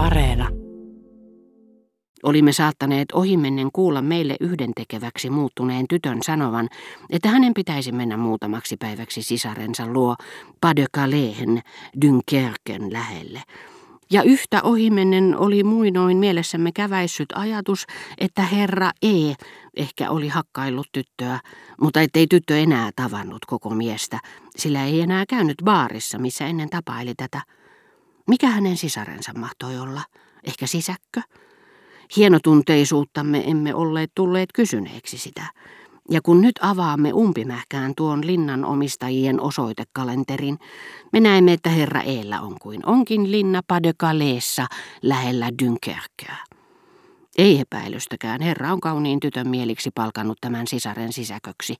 Areena. Olimme saattaneet ohimennen kuulla meille yhdentekeväksi muuttuneen tytön sanovan, että hänen pitäisi mennä muutamaksi päiväksi sisarensa luo Calaisin Dunkerken lähelle. Ja yhtä ohimennen oli muinoin mielessämme käväissyt ajatus, että herra E ehkä oli hakkaillut tyttöä, mutta ettei tyttö enää tavannut koko miestä, sillä ei enää käynyt baarissa, missä ennen tapaili tätä. Mikä hänen sisarensa mahtoi olla? Ehkä sisäkkö? Hienotunteisuuttamme emme olleet tulleet kysyneeksi sitä. Ja kun nyt avaamme umpimähkään tuon linnan omistajien osoitekalenterin, me näemme, että herra Eellä on kuin onkin linna Padekaleessa lähellä Dunkerkeä. Ei epäilystäkään, herra on kauniin tytön mieliksi palkannut tämän sisaren sisäköksi.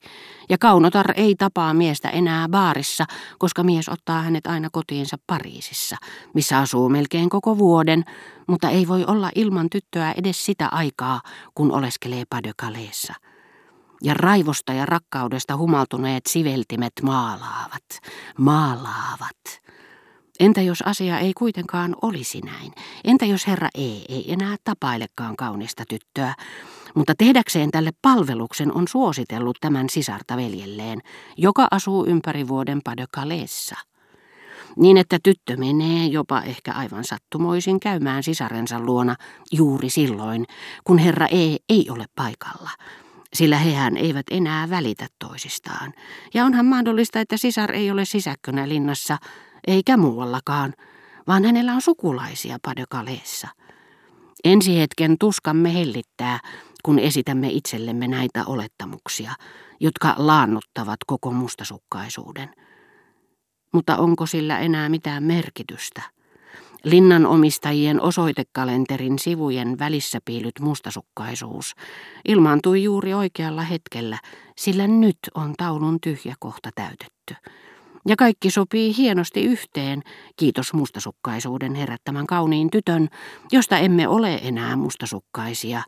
Ja Kaunotar ei tapaa miestä enää baarissa, koska mies ottaa hänet aina kotiinsa Pariisissa, missä asuu melkein koko vuoden, mutta ei voi olla ilman tyttöä edes sitä aikaa, kun oleskelee Padekaleessa. Ja raivosta ja rakkaudesta humaltuneet siveltimet maalaavat, maalaavat. Entä jos asia ei kuitenkaan olisi näin? Entä jos herra E ei enää tapailekaan kaunista tyttöä, mutta tehdäkseen tälle palveluksen on suositellut tämän sisarta veljelleen, joka asuu ympäri vuoden Padökaleessa? Niin että tyttö menee jopa ehkä aivan sattumoisin käymään sisarensa luona juuri silloin, kun herra E ei ole paikalla sillä hehän eivät enää välitä toisistaan. Ja onhan mahdollista, että sisar ei ole sisäkkönä linnassa, eikä muuallakaan, vaan hänellä on sukulaisia Padökaleessa. Ensi hetken tuskamme hellittää, kun esitämme itsellemme näitä olettamuksia, jotka laannuttavat koko mustasukkaisuuden. Mutta onko sillä enää mitään merkitystä? Linnanomistajien osoitekalenterin sivujen välissä piilyt mustasukkaisuus ilmaantui juuri oikealla hetkellä, sillä nyt on taulun tyhjä kohta täytetty. Ja kaikki sopii hienosti yhteen, kiitos mustasukkaisuuden herättämän kauniin tytön, josta emme ole enää mustasukkaisia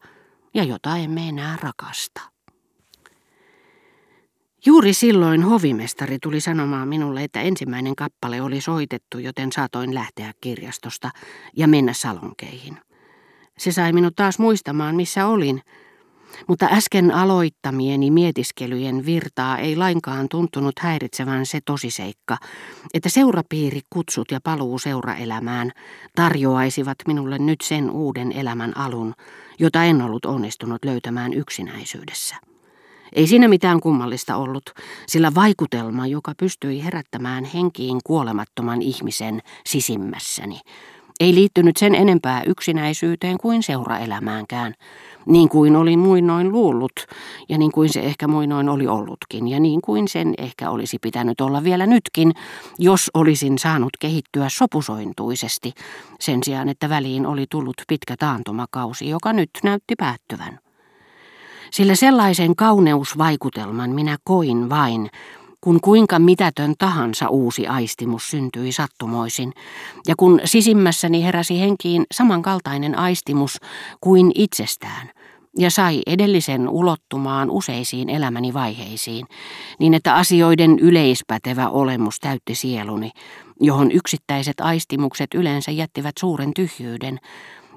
ja jota emme enää rakasta. Juuri silloin hovimestari tuli sanomaan minulle, että ensimmäinen kappale oli soitettu, joten saatoin lähteä kirjastosta ja mennä salonkeihin. Se sai minut taas muistamaan, missä olin – mutta äsken aloittamieni mietiskelyjen virtaa ei lainkaan tuntunut häiritsevän se tosiseikka, että seurapiiri kutsut ja paluu seuraelämään tarjoaisivat minulle nyt sen uuden elämän alun, jota en ollut onnistunut löytämään yksinäisyydessä. Ei siinä mitään kummallista ollut, sillä vaikutelma, joka pystyi herättämään henkiin kuolemattoman ihmisen sisimmässäni, ei liittynyt sen enempää yksinäisyyteen kuin seuraelämäänkään, niin kuin olin muinoin luullut, ja niin kuin se ehkä muinoin oli ollutkin, ja niin kuin sen ehkä olisi pitänyt olla vielä nytkin, jos olisin saanut kehittyä sopusointuisesti, sen sijaan että väliin oli tullut pitkä taantumakausi, joka nyt näytti päättyvän. Sillä sellaisen kauneusvaikutelman minä koin vain, kun kuinka mitätön tahansa uusi aistimus syntyi sattumoisin, ja kun sisimmässäni heräsi henkiin samankaltainen aistimus kuin itsestään, ja sai edellisen ulottumaan useisiin elämäni vaiheisiin, niin että asioiden yleispätevä olemus täytti sieluni, johon yksittäiset aistimukset yleensä jättivät suuren tyhjyyden,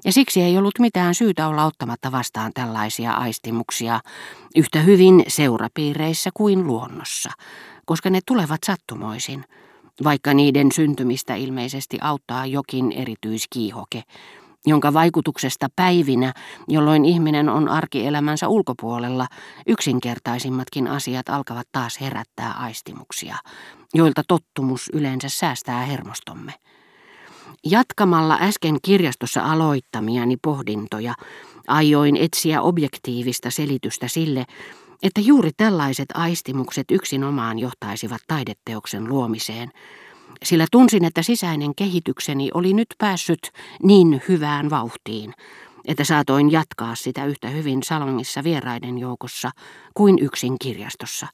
ja siksi ei ollut mitään syytä olla ottamatta vastaan tällaisia aistimuksia yhtä hyvin seurapiireissä kuin luonnossa, koska ne tulevat sattumoisin, vaikka niiden syntymistä ilmeisesti auttaa jokin erityiskiihoke, jonka vaikutuksesta päivinä, jolloin ihminen on arkielämänsä ulkopuolella, yksinkertaisimmatkin asiat alkavat taas herättää aistimuksia, joilta tottumus yleensä säästää hermostomme. Jatkamalla äsken kirjastossa aloittamiani pohdintoja, aioin etsiä objektiivista selitystä sille, että juuri tällaiset aistimukset yksinomaan johtaisivat taideteoksen luomiseen, sillä tunsin, että sisäinen kehitykseni oli nyt päässyt niin hyvään vauhtiin, että saatoin jatkaa sitä yhtä hyvin salongissa vieraiden joukossa kuin yksin kirjastossa.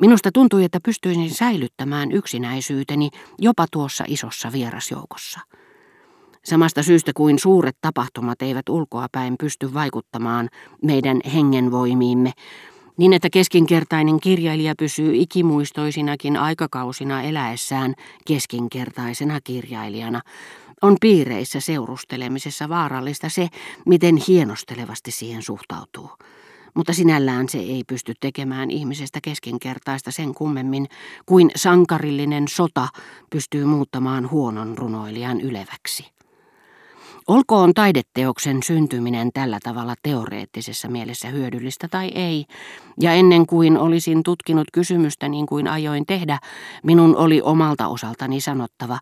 Minusta tuntui, että pystyisin säilyttämään yksinäisyyteni jopa tuossa isossa vierasjoukossa. Samasta syystä kuin suuret tapahtumat eivät ulkoapäin pysty vaikuttamaan meidän hengenvoimiimme, niin että keskinkertainen kirjailija pysyy ikimuistoisinakin aikakausina eläessään keskinkertaisena kirjailijana, On piireissä seurustelemisessa vaarallista se, miten hienostelevasti siihen suhtautuu. Mutta sinällään se ei pysty tekemään ihmisestä keskinkertaista sen kummemmin kuin sankarillinen sota pystyy muuttamaan huonon runoilijan yleväksi. Olkoon taideteoksen syntyminen tällä tavalla teoreettisessa mielessä hyödyllistä tai ei, ja ennen kuin olisin tutkinut kysymystä niin kuin ajoin tehdä, minun oli omalta osaltani sanottava,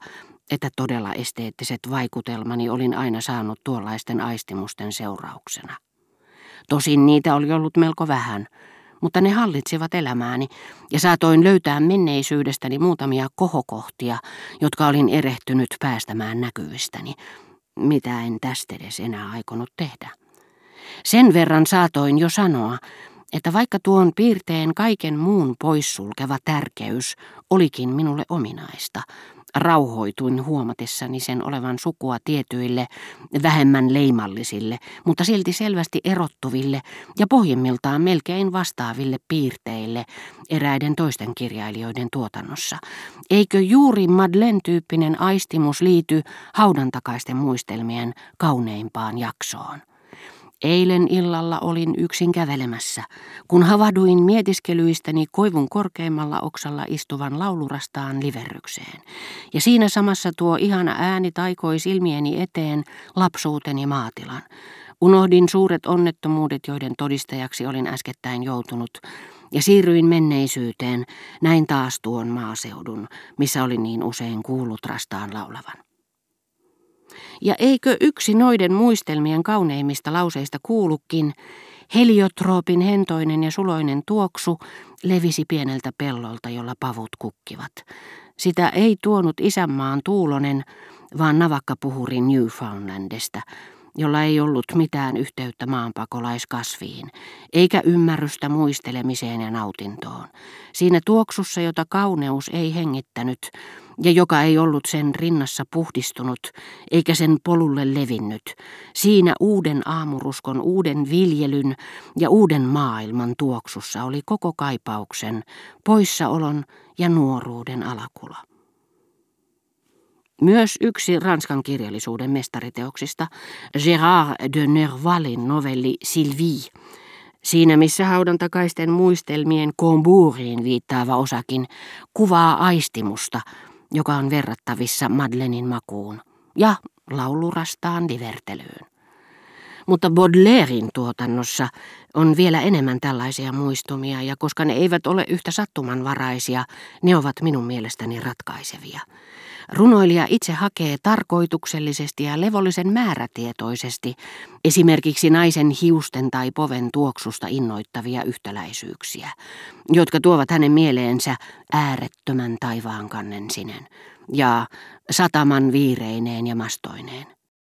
että todella esteettiset vaikutelmani olin aina saanut tuollaisten aistimusten seurauksena. Tosin niitä oli ollut melko vähän, mutta ne hallitsivat elämääni ja saatoin löytää menneisyydestäni muutamia kohokohtia, jotka olin erehtynyt päästämään näkyvistäni, mitä en tästä edes enää aikonut tehdä. Sen verran saatoin jo sanoa, että vaikka tuon piirteen kaiken muun poissulkeva tärkeys olikin minulle ominaista, rauhoituin huomatessani sen olevan sukua tietyille, vähemmän leimallisille, mutta silti selvästi erottuville ja pohjimmiltaan melkein vastaaville piirteille eräiden toisten kirjailijoiden tuotannossa. Eikö juuri Madeleine-tyyppinen aistimus liity haudantakaisten muistelmien kauneimpaan jaksoon? Eilen illalla olin yksin kävelemässä, kun havahduin mietiskelyistä,ni koivun korkeimmalla oksalla istuvan laulurastaan liverrykseen. Ja siinä samassa tuo ihana ääni taikoi silmieni eteen lapsuuteni maatilan. Unohdin suuret onnettomuudet, joiden todistajaksi olin äskettäin joutunut, ja siirryin menneisyyteen, näin taas tuon maaseudun, missä olin niin usein kuullut rastaan laulavan. Ja eikö yksi noiden muistelmien kauneimmista lauseista kuulukin, heliotroopin hentoinen ja suloinen tuoksu levisi pieneltä pellolta, jolla pavut kukkivat. Sitä ei tuonut isänmaan tuulonen, vaan navakkapuhuri Newfoundlandista, jolla ei ollut mitään yhteyttä maanpakolaiskasviin, eikä ymmärrystä muistelemiseen ja nautintoon. Siinä tuoksussa, jota kauneus ei hengittänyt, ja joka ei ollut sen rinnassa puhdistunut, eikä sen polulle levinnyt, siinä uuden aamuruskon, uuden viljelyn ja uuden maailman tuoksussa oli koko kaipauksen, poissaolon ja nuoruuden alakulo. Myös yksi ranskan kirjallisuuden mestariteoksista, Gérard de Nervalin novelli Sylvie, Siinä missä haudan takaisten muistelmien kombuuriin viittaava osakin kuvaa aistimusta, joka on verrattavissa Madelenin makuun ja laulurastaan divertelyyn. Mutta Baudelairein tuotannossa on vielä enemmän tällaisia muistumia, ja koska ne eivät ole yhtä sattumanvaraisia, ne ovat minun mielestäni ratkaisevia. Runoilija itse hakee tarkoituksellisesti ja levollisen määrätietoisesti esimerkiksi naisen hiusten tai poven tuoksusta innoittavia yhtäläisyyksiä, jotka tuovat hänen mieleensä äärettömän taivaan kannen sinen ja sataman viireineen ja mastoineen.